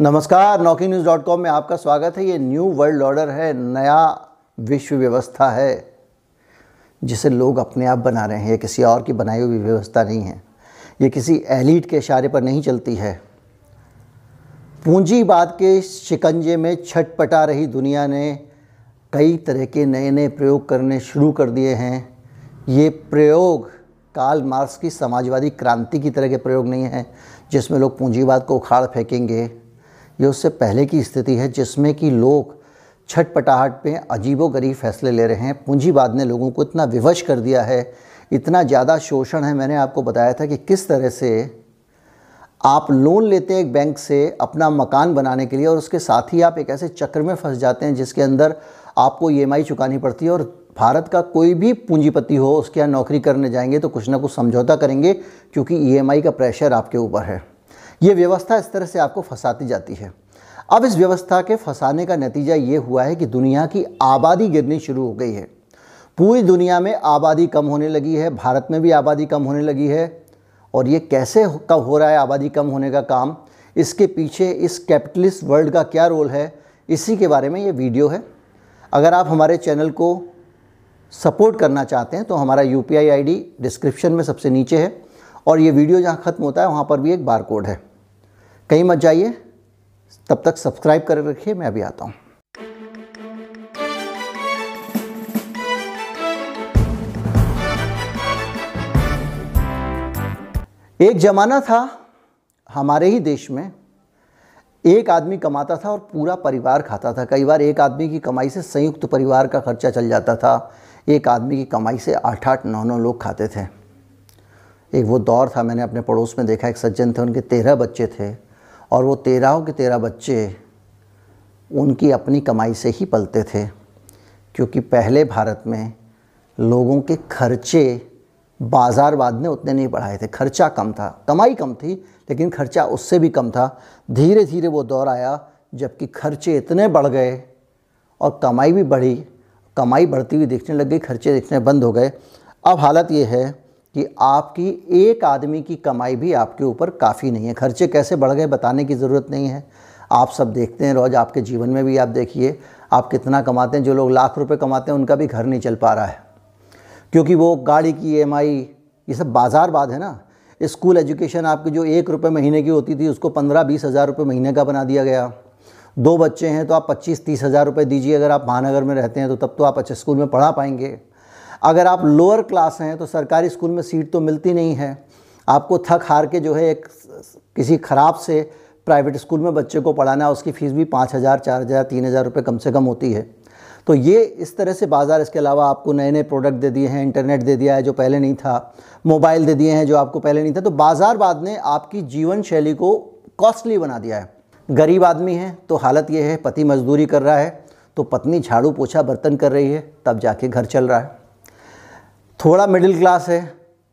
नमस्कार नौकी news dot com में आपका स्वागत है। ये न्यू वर्ल्ड ऑर्डर है, नया विश्व व्यवस्था है, जिसे लोग अपने आप बना रहे हैं। ये किसी और की बनाई हुई व्यवस्था नहीं है। ये किसी एलिट के इशारे पर नहीं चलती है। पूंजीवाद के शिकंजे में छटपटा रही दुनिया ने कई तरह के नए नए प्रयोग करने शुरू कर दिए हैं। ये प्रयोग काल मार्क्स की समाजवादी क्रांति की तरह के प्रयोग नहीं हैं, जिसमें लोग पूंजीवाद को उखाड़ फेंकेंगे। ये उससे पहले की स्थिति है जिसमें कि लोग छटपटाहट में अजीबो गरीब फैसले ले रहे हैं। पूंजीवाद ने लोगों को इतना विवश कर दिया है, इतना ज़्यादा शोषण है, मैंने आपको बताया था कि किस तरह से आप लोन लेते हैं एक बैंक से अपना मकान बनाने के लिए और उसके साथ ही आप एक ऐसे चक्र में फंस जाते हैं जिसके अंदर आपको ईएमआई चुकानी पड़ती है और भारत का कोई भी पूंजीपति हो, उसके यहाँ नौकरी करने जाएँगे तो कुछ ना कुछ समझौता करेंगे क्योंकि ईएमआई का प्रेशर आपके ऊपर है। ये व्यवस्था इस तरह से आपको फंसाती जाती है। अब इस व्यवस्था के फंसाने का नतीजा ये हुआ है कि दुनिया की आबादी गिरनी शुरू हो गई है। पूरी दुनिया में आबादी कम होने लगी है, भारत में भी आबादी कम होने लगी है। और ये कैसे कब हो रहा है आबादी कम होने का काम? इसके पीछे इस कैपिटलिस्ट वर्ल्ड का क्या रोल है? इसी के बारे में ये वीडियो है। अगर आप हमारे चैनल को सपोर्ट करना चाहते हैं तो हमारा यू पी आई डिस्क्रिप्शन में सबसे नीचे है। और ये वीडियो जहाँ ख़त्म होता है, वहाँ पर भी एक बार कोड है। कहीं मत जाइए। तब तक सब्सक्राइब कर रखिए, मैं अभी आता हूँ। एक ज़माना था, हमारे ही देश में, एक आदमी कमाता था और पूरा परिवार खाता था। कई बार एक आदमी की कमाई से संयुक्त परिवार का खर्चा चल जाता था। एक आदमी की कमाई से आठ आठ नौ नौ लोग खाते थे। एक वो दौर था, मैंने अपने पड़ोस में देखा, एक सज्जन थे, उनके तेरह बच्चे थे, और वो तेरहों के तेरह बच्चे उनकी अपनी कमाई से ही पलते थे, क्योंकि पहले भारत में लोगों के खर्चे बाज़ारवाद ने उतने नहीं बढ़ाए थे। खर्चा कम था, कमाई कम थी, लेकिन खर्चा उससे भी कम था। धीरे धीरे वो दौर आया, जबकि खर्चे इतने बढ़ गए और कमाई भी बढ़ी, कमाई बढ़ती हुई दिखने लग गई, खर्चे दिखने बंद हो गए। अब हालत ये है कि आपकी एक आदमी की कमाई भी आपके ऊपर काफ़ी नहीं है। खर्चे कैसे बढ़ गए बताने की ज़रूरत नहीं है। आप सब देखते हैं रोज़, आपके जीवन में भी आप देखिए, आप कितना कमाते हैं, जो लोग लाख रुपए कमाते हैं, उनका भी घर नहीं चल पा रहा है। क्योंकि वो गाड़ी की ई ये सब बाज़ार बाद है ना। स्कूल एजुकेशन आपकी जो एक रुपये महीने की होती थी, उसको पंद्रह बीस हज़ार रुपये महीने का बना दिया गया। दो बच्चे हैं तो आप पच्चीस तीस हज़ार रुपये दीजिए। अगर आप महानगर में रहते हैं तो तब तो आप अच्छे स्कूल में पढ़ा पाएँगे। अगर आप लोअर क्लास हैं तो सरकारी स्कूल में सीट तो मिलती नहीं है। आपको थक हार के जो है एक किसी ख़राब से प्राइवेट स्कूल में बच्चे को पढ़ाना, उसकी फ़ीस भी पाँच हज़ार, चार हज़ार, तीन हज़ार रुपये कम से कम होती है। तो ये इस तरह से बाज़ार, इसके अलावा आपको नए नए प्रोडक्ट दे दिए हैं इंटरनेट दे दिया है जो पहले नहीं था मोबाइल दे दिए हैं जो आपको पहले नहीं था। तो बाज़ार बाद ने आपकी जीवन शैली को कॉस्टली बना दिया है। गरीब आदमी है तो हालत ये है, पति मजदूरी कर रहा है तो पत्नी झाड़ू पोछा बर्तन कर रही है, तब जाके घर चल रहा है। थोड़ा मिडिल क्लास है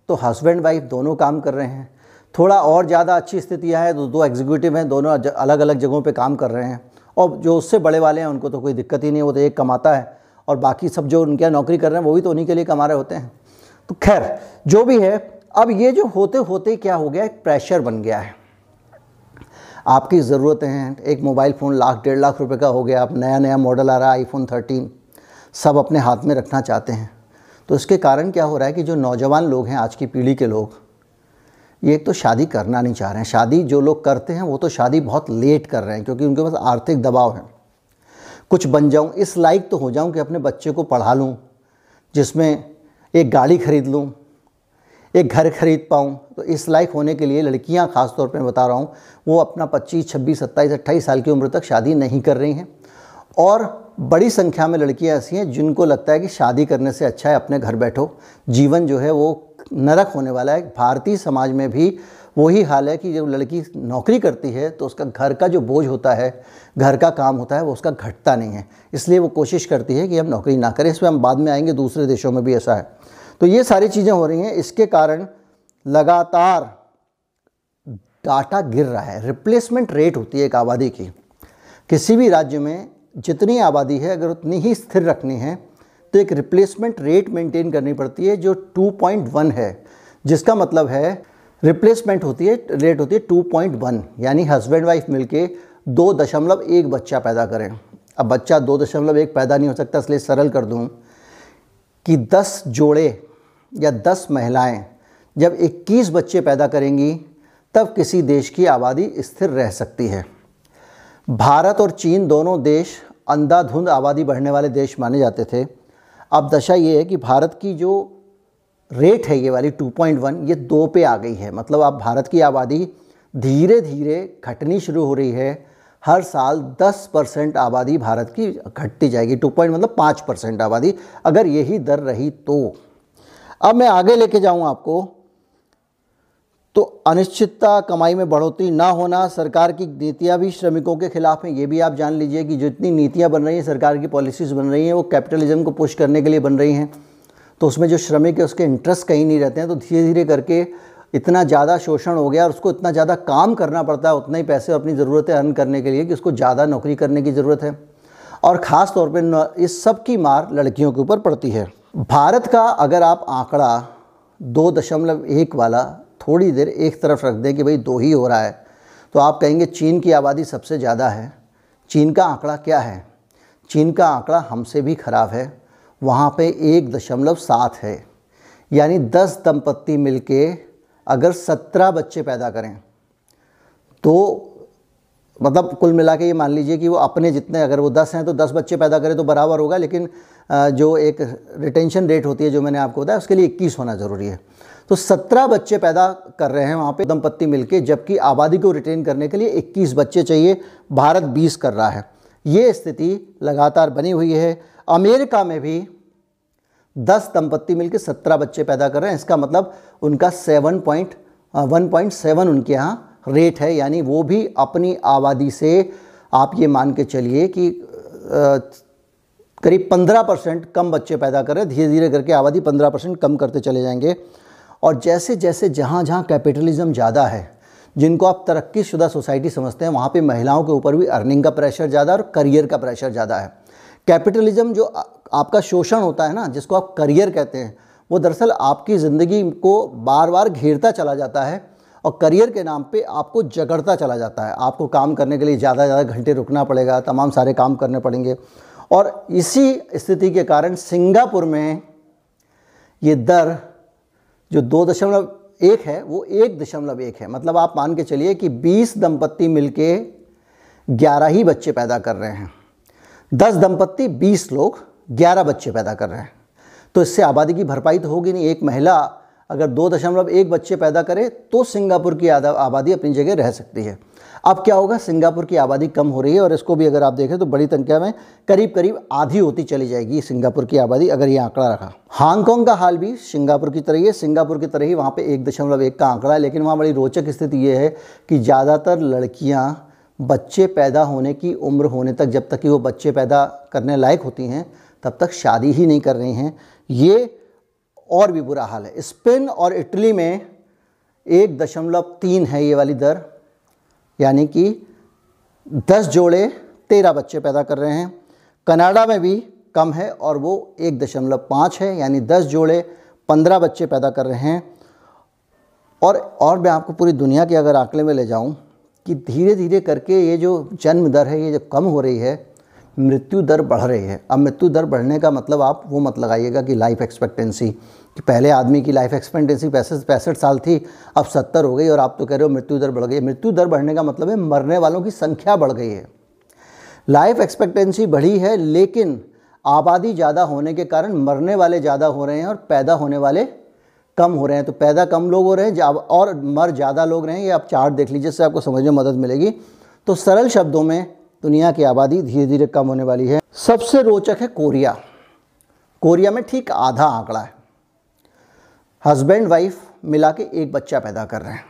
तो हस्बैंड वाइफ दोनों काम कर रहे हैं। थोड़ा और ज़्यादा अच्छी स्थितियाँ हैं तो दो एग्जीक्यूटिव हैं, दोनों अलग अलग जगहों पे काम कर रहे हैं। और जो उससे बड़े वाले हैं, उनको तो कोई दिक्कत ही नहीं वो तो एक कमाता है। और बाकी सब जो उनके नौकरी कर रहे हैं, वो भी तो उन्हीं के लिए कमा रहे होते हैं। तो खैर, जो भी है, अब ये जो होते होते क्या हो गया, एक प्रेशर बन गया है। आपकी ज़रूरतें हैं, एक मोबाइल फ़ोन लाख, डेढ़ लाख रुपए का हो गया, अब नया नया मॉडल आ रहा है आईफोन थर्टीन सब अपने हाथ में रखना चाहते हैं। तो इसके कारण क्या हो रहा है कि जो नौजवान लोग हैं आज की पीढ़ी के लोग ये तो शादी करना नहीं चाह रहे हैं। शादी जो लोग करते हैं वो तो शादी बहुत लेट कर रहे हैं क्योंकि उनके पास आर्थिक दबाव है। कुछ बन जाऊँ इस लायक तो हो जाऊँ कि अपने बच्चे को पढ़ा लूँ जिसमें एक गाड़ी खरीद लूँ एक घर खरीद पाऊँ। तो इस लायक होने के लिए लड़कियाँ ख़ास तौर पर बता रहा हूँ वो अपना 25, 26, 27, 28 साल की उम्र तक शादी नहीं कर रही हैं। और बड़ी संख्या में लड़कियाँ ऐसी हैं जिनको लगता है कि शादी करने से अच्छा है, अपने घर बैठो। जीवन जो है वो नरक होने वाला है। भारतीय समाज में भी वही हाल है कि जब लड़की नौकरी करती है तो उसका घर का जो बोझ होता है, घर का काम होता है, वो उसका घटता नहीं है। इसलिए वो कोशिश करती है कि हम नौकरी ना करें। इसमें हम बाद में आएँगे, दूसरे देशों में भी ऐसा है। तो ये सारी चीज़ें हो रही हैं। इसके कारण लगातार डाटा गिर रहा है। रिप्लेसमेंट रेट होती है एक आबादी की। किसी भी राज्य में जितनी आबादी है, अगर उतनी ही स्थिर रखनी है तो एक रिप्लेसमेंट रेट मेंटेन करनी पड़ती है जो 2.1 है, जिसका मतलब है रिप्लेसमेंट होती है रेट होती है 2.1 यानी हस्बैंड वाइफ मिलके दो दशमलव एक बच्चा पैदा करें। अब बच्चा दो दशमलव एक पैदा नहीं हो सकता, इसलिए सरल कर दूँ कि दस जोड़े या दस महिलाएँ जब 21 बच्चे पैदा करेंगी, तब किसी देश की आबादी स्थिर रह सकती है। भारत और चीन दोनों देश अंधाधुंध आबादी बढ़ने वाले देश माने जाते थे। अब दशा ये है कि भारत की जो रेट है ये वाली 2.1 ये दो पे आ गई है। मतलब अब भारत की आबादी धीरे धीरे घटनी शुरू हो रही है। हर साल 10 परसेंट आबादी भारत की घटती जाएगी। टू पॉइंट मतलब 5 परसेंट आबादी। अगर यही दर रही तो। अब मैं आगे लेके जाऊँ आपको। तो अनिश्चितता कमाई में बढ़ोतरी ना होना, सरकार की नीतियाँ भी श्रमिकों के खिलाफ हैं। ये भी आप जान लीजिए कि जितनी नीतियाँ बन रही हैं, सरकार की पॉलिसीज़ बन रही हैं, वो कैपिटलिज्म को पुश करने के लिए बन रही हैं। तो उसमें जो श्रमिक है, उसके इंटरेस्ट कहीं नहीं रहते हैं तो धीरे धीरे करके इतना ज़्यादा शोषण हो गया और उसको इतना ज़्यादा काम करना पड़ता है, उतना ही पैसे अपनी ज़रूरतें अर्न करने के लिए कि उसको ज़्यादा नौकरी करने की ज़रूरत है। और ख़ास तौर पर इस सब की मार लड़कियों के ऊपर पड़ती है। भारत का अगर आप आंकड़ा दो दशमलव एक वाला थोड़ी देर एक तरफ़ रख दें कि भाई दो ही हो रहा है। तो आप कहेंगे, चीन की आबादी सबसे ज़्यादा है। चीन का आंकड़ा क्या है? चीन का आंकड़ा हमसे भी ख़राब है। वहाँ पे एक दशमलव सात है। यानी दस दंपत्ति मिलके अगर सत्रह बच्चे पैदा करें तो मतलब कुल मिला के ये मान लीजिए कि वो अपने जितने, अगर वो दस हैं तो दस बच्चे पैदा करें तो बराबर होगा। लेकिन जो एक रिटेंशन रेट होती है, जो मैंने आपको बताया, उसके लिए इक्कीस होना ज़रूरी है। तो सत्रह बच्चे पैदा कर रहे हैं वहाँ पे दंपत्ति मिलके, जबकि आबादी को रिटेन करने के लिए इक्कीस बच्चे चाहिए, भारत बीस कर रहा है। ये स्थिति लगातार बनी हुई है। अमेरिका में भी दस दंपत्ति मिलकर सत्रह बच्चे पैदा कर रहे हैं। इसका मतलब उनका seven point one point seven उनके यहाँ रेट है। यानी वो भी अपनी आबादी से आप ये मान के चलिए कि करीब पंद्रह परसेंट कम बच्चे पैदा कर रहे हैं। धीरे धीरे करके आबादी पंद्रह परसेंट कम करते चले जाएँगे। और जैसे जैसे जहाँ जहाँ कैपिटलिज्म ज़्यादा है, जिनको आप तरक्की शुदा सोसाइटी समझते हैं, वहाँ पे महिलाओं के ऊपर भी अर्निंग का प्रेशर ज़्यादा और करियर का प्रेशर ज़्यादा है। कैपिटलिज्म जो आपका शोषण होता है ना, जिसको आप करियर कहते हैं, वो दरअसल आपकी ज़िंदगी को बार बार घेरता चला जाता है और करियर के नाम पे आपको जगड़ता चला जाता है। आपको काम करने के लिए ज़्यादा ज़्यादा घंटे रुकना पड़ेगा, तमाम सारे काम करने पड़ेंगे। और इसी स्थिति के कारण सिंगापुर में ये दर जो दो दशमलव एक है, वो एक दशमलव एक है। मतलब आप मान के चलिए कि बीस दंपत्ति मिलके ग्यारह ही बच्चे पैदा कर रहे हैं। दस दंपत्ति, बीस लोग, ग्यारह बच्चे पैदा कर रहे हैं। तो इससे आबादी की भरपाई तो होगी नहीं। एक महिला अगर दो दशमलव एक बच्चे पैदा करे तो सिंगापुर की आबादी अपनी जगह रह सकती है। अब क्या होगा? सिंगापुर की आबादी कम हो रही है और इसको भी अगर आप देखें तो बड़ी संख्या में करीब करीब आधी होती चली जाएगी सिंगापुर की आबादी, अगर ये आंकड़ा रखा। हांगकांग का हाल भी सिंगापुर की तरह ही है। सिंगापुर की तरह ही वहाँ पे एक दशमलव एक का आंकड़ा है, लेकिन वहाँ बड़ी रोचक स्थिति ये है कि ज़्यादातर लड़कियाँ बच्चे पैदा होने की उम्र होने तक, जब तक कि वो बच्चे पैदा करने लायक होती हैं, तब तक शादी ही नहीं कर रही हैं। ये और भी बुरा हाल है। स्पेन और इटली में एक दशमलव तीन है ये वाली दर। यानी कि दस जोड़े तेरह बच्चे पैदा कर रहे हैं। कनाडा में भी कम है और वो एक दशमलव पाँच है। यानी दस जोड़े पंद्रह बच्चे पैदा कर रहे हैं। और और मैं आपको पूरी दुनिया के अगर आंकड़े में ले जाऊँ कि धीरे धीरे करके ये जो जन्म दर है, ये जब कम हो रही है, मृत्यु दर बढ़ रही है। अब मृत्यु दर बढ़ने का मतलब आप वो मत लगाइएगा कि लाइफ एक्सपेक्टेंसी कि पहले आदमी की लाइफ एक्सपेक्टेंसी पैंसठ पैंसठ साल थी, अब सत्तर हो गई और आप तो कह रहे हो मृत्यु दर बढ़ गई। मृत्यु दर बढ़ने का मतलब है मरने वालों की संख्या बढ़ गई है। लाइफ एक्सपेक्टेंसी बढ़ी है, लेकिन आबादी ज़्यादा होने के कारण मरने वाले ज़्यादा हो रहे हैं और पैदा होने वाले कम हो रहे हैं। तो पैदा कम लोग हो रहे हैं और मर ज़्यादा लोग रहे हैं, ये आप चार्ट देख लीजिए, इससे आपको समझ में मदद मिलेगी। तो सरल शब्दों में दुनिया की आबादी धीरे धीरे कम होने वाली है। सबसे रोचक है कोरिया। कोरिया में ठीक आधा आंकड़ा है। हस्बैंड वाइफ मिला के एक बच्चा पैदा कर रहे हैं।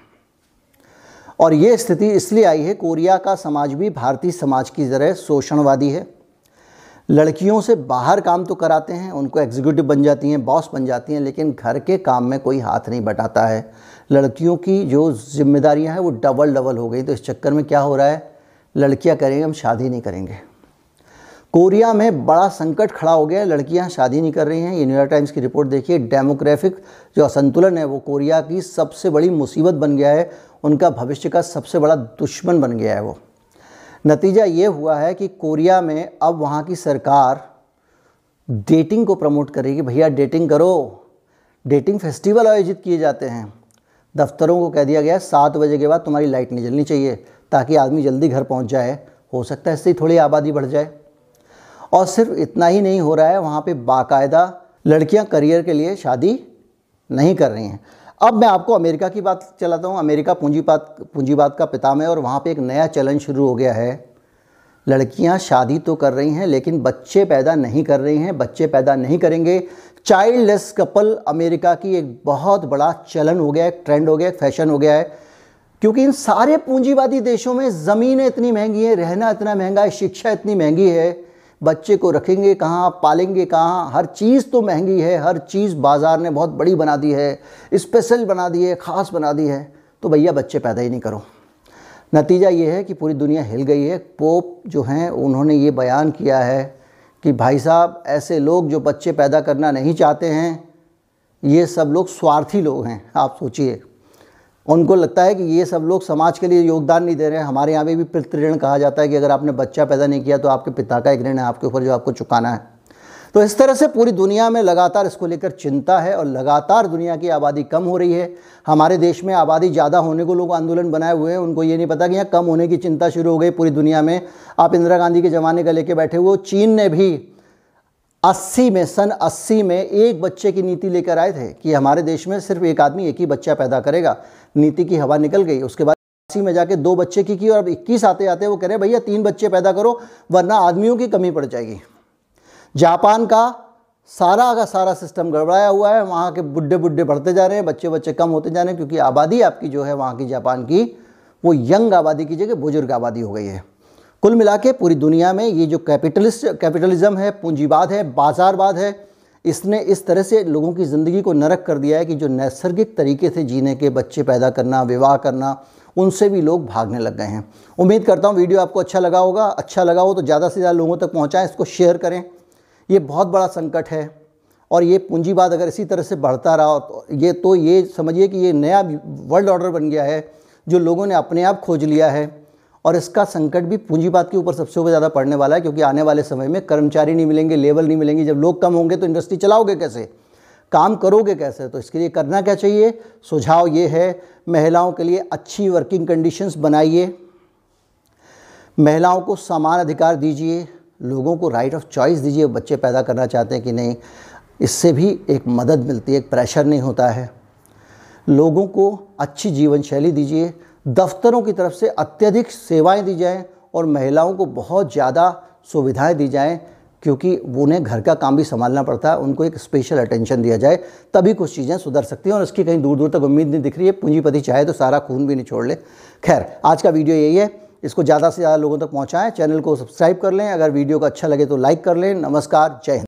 और ये स्थिति इसलिए आई है, कोरिया का समाज भी भारतीय समाज की तरह शोषणवादी है। लड़कियों से बाहर काम तो कराते हैं, उनको एग्जीक्यूटिव बन जाती हैं बॉस बन जाती हैं, लेकिन घर के काम में कोई हाथ नहीं बटाता है। लड़कियों की जो जिम्मेदारियाँ हैं, वो डबल डबल हो गई। तो इस चक्कर में क्या हो रहा है? लड़कियाँ करेंगे, हम शादी नहीं करेंगे। कोरिया में बड़ा संकट खड़ा हो गया लड़कियाँ शादी नहीं कर रही हैं। ये न्यूयॉर्क टाइम्स की रिपोर्ट देखिए। डेमोग्राफिक जो असंतुलन है, वो कोरिया की सबसे बड़ी मुसीबत बन गया है। उनका भविष्य का सबसे बड़ा दुश्मन बन गया है वो। नतीजा ये हुआ है कि कोरिया में अब वहाँ की सरकार डेटिंग को प्रमोट करेगी भैया डेटिंग करो। डेटिंग फेस्टिवल आयोजित किए जाते हैं। दफ्तरों को कह दिया गया है, सात बजे के बाद तुम्हारी लाइट नहीं जलनी चाहिए ताकि आदमी जल्दी घर पहुँच जाए। हो सकता है इससे थोड़ी आबादी बढ़ जाए। और सिर्फ़ इतना ही नहीं हो रहा है, वहाँ पे बाकायदा लड़कियाँ करियर के लिए शादी नहीं कर रही हैं। अब मैं आपको अमेरिका की बात चलाता हूँ। अमेरिका पूंजीबात पूंजीवाद का पितामह और वहाँ पे एक नया चलन शुरू हो गया है। लड़कियाँ शादी तो कर रही हैं, लेकिन बच्चे पैदा नहीं कर रही हैं। बच्चे पैदा नहीं करेंगे। चाइल्डलेस कपल अमेरिका की एक बहुत बड़ा चलन हो गया एक ट्रेंड हो गया फ़ैशन हो गया है। क्योंकि इन सारे पूंजीवादी देशों में ज़मीनें इतनी महँगी हैं, रहना इतना महँगा है, शिक्षा इतनी महँगी है। बच्चे को रखेंगे कहाँ, पालेंगे कहाँ? हर चीज़ तो महँगी है, हर चीज़ बाज़ार ने बहुत बड़ी बना दी है, स्पेशल बना दी है, ख़ास बना दी है तो भैया बच्चे पैदा ही नहीं करो। नतीजा ये है कि पूरी दुनिया हिल गई है। पोप जो हैं, उन्होंने ये बयान किया है कि भाई साहब, ऐसे लोग जो बच्चे पैदा करना नहीं चाहते हैं, ये सब लोग स्वार्थी लोग हैं। आप सोचिए उनको लगता है कि ये सब लोग समाज के लिए योगदान नहीं दे रहे हैं। हमारे यहाँ पे भी पितृ कहा जाता है कि अगर आपने बच्चा पैदा नहीं किया तो आपके पिता का एक ऋण है, आपके ऊपर जो आपको चुकाना है। तो इस तरह से पूरी दुनिया में लगातार इसको लेकर चिंता है और लगातार दुनिया की आबादी कम हो रही है। हमारे देश में आबादी ज़्यादा होने को लोग आंदोलन बनाए हुए हैं। उनको ये नहीं पता कि यहाँ कम होने की चिंता शुरू हो गई पूरी दुनिया में। आप इंदिरा गांधी के ज़माने का लेके बैठे हुए चीन ने भी अस्सी में, सन अस्सी में एक बच्चे की नीति लेकर आए थे कि हमारे देश में सिर्फ़ एक आदमी, एक ही बच्चा पैदा करेगा। नीति की हवा निकल गई। उसके बाद अस्सी में जाके दो बच्चे की की और अब इक्कीस आते आते वो कह रहे भैया, तीन बच्चे पैदा करो, वरना आदमियों की कमी पड़ जाएगी। जापान का सारा का सारा सिस्टम गड़बड़ाया हुआ है। वहाँ के बुढ़े बुढ़े बढ़ते जा रहे हैं, बच्चे बच्चे कम होते जा रहे हैं, क्योंकि आबादी आपकी जो है वहाँ की जापान की, वो यंग आबादी की जगह बुज़ुर्ग आबादी हो गई है। कुल मिला के पूरी दुनिया में ये जो कैपिटलिस्ट, कैपिटलिज्म है, पूंजीवाद है, बाजारवाद है, इसने इस तरह से लोगों की ज़िंदगी को नरक कर दिया है कि जो नैसर्गिक तरीके से जीने के बच्चे पैदा करना, विवाह करना, उनसे भी लोग भागने लग गए हैं। उम्मीद करता हूँ वीडियो आपको अच्छा लगा होगा। अच्छा लगा हो तो ज़्यादा से ज़्यादा लोगों तक पहुँचाएँ, इसको शेयर करें। ये बहुत बड़ा संकट है और ये पूंजीवाद अगर इसी तरह से बढ़ता रहा तो ये तो ये समझिए कि ये नया वर्ल्ड ऑर्डर बन गया है, जो लोगों ने अपने आप खोज लिया है। और इसका संकट भी पूंजीवाद के ऊपर सबसे ज़्यादा पड़ने वाला है, क्योंकि आने वाले समय में कर्मचारी नहीं मिलेंगे, लेबर नहीं मिलेंगे। जब लोग कम होंगे तो इंडस्ट्री चलाओगे कैसे? काम करोगे कैसे? तो इसके लिए करना क्या चाहिए? सुझाव ये है, महिलाओं के लिए अच्छी वर्किंग कंडीशंस बनाइए। महिलाओं को समान अधिकार दीजिए, लोगों को राइट ऑफ़ चॉइस दीजिए। बच्चे पैदा करना चाहते हैं कि नहीं, इससे भी एक मदद मिलती है, एक प्रेशर नहीं होता है। लोगों को अच्छी जीवन शैली दीजिए दफ्तरों की तरफ़ से अत्यधिक सेवाएँ दी जाएँ और महिलाओं को बहुत ज़्यादा सुविधाएँ दी जाएँ, क्योंकि उन्हें घर का काम भी संभालना पड़ता है, उनको एक स्पेशल अटेंशन दिया जाए, तभी कुछ चीज़ें सुधर सकती हैं और इसकी कहीं दूर दूर तक उम्मीद नहीं दिख रही है। पूंजीपति चाहे तो सारा खून भी निचोड़ ले। खैर, आज का वीडियो यही है। इसको ज़्यादा से ज़्यादा लोगों तक पहुँचाएँ, चैनल को सब्सक्राइब कर लें। अगर वीडियो को अच्छा लगे तो लाइक कर लें। नमस्कार, जय हिंद।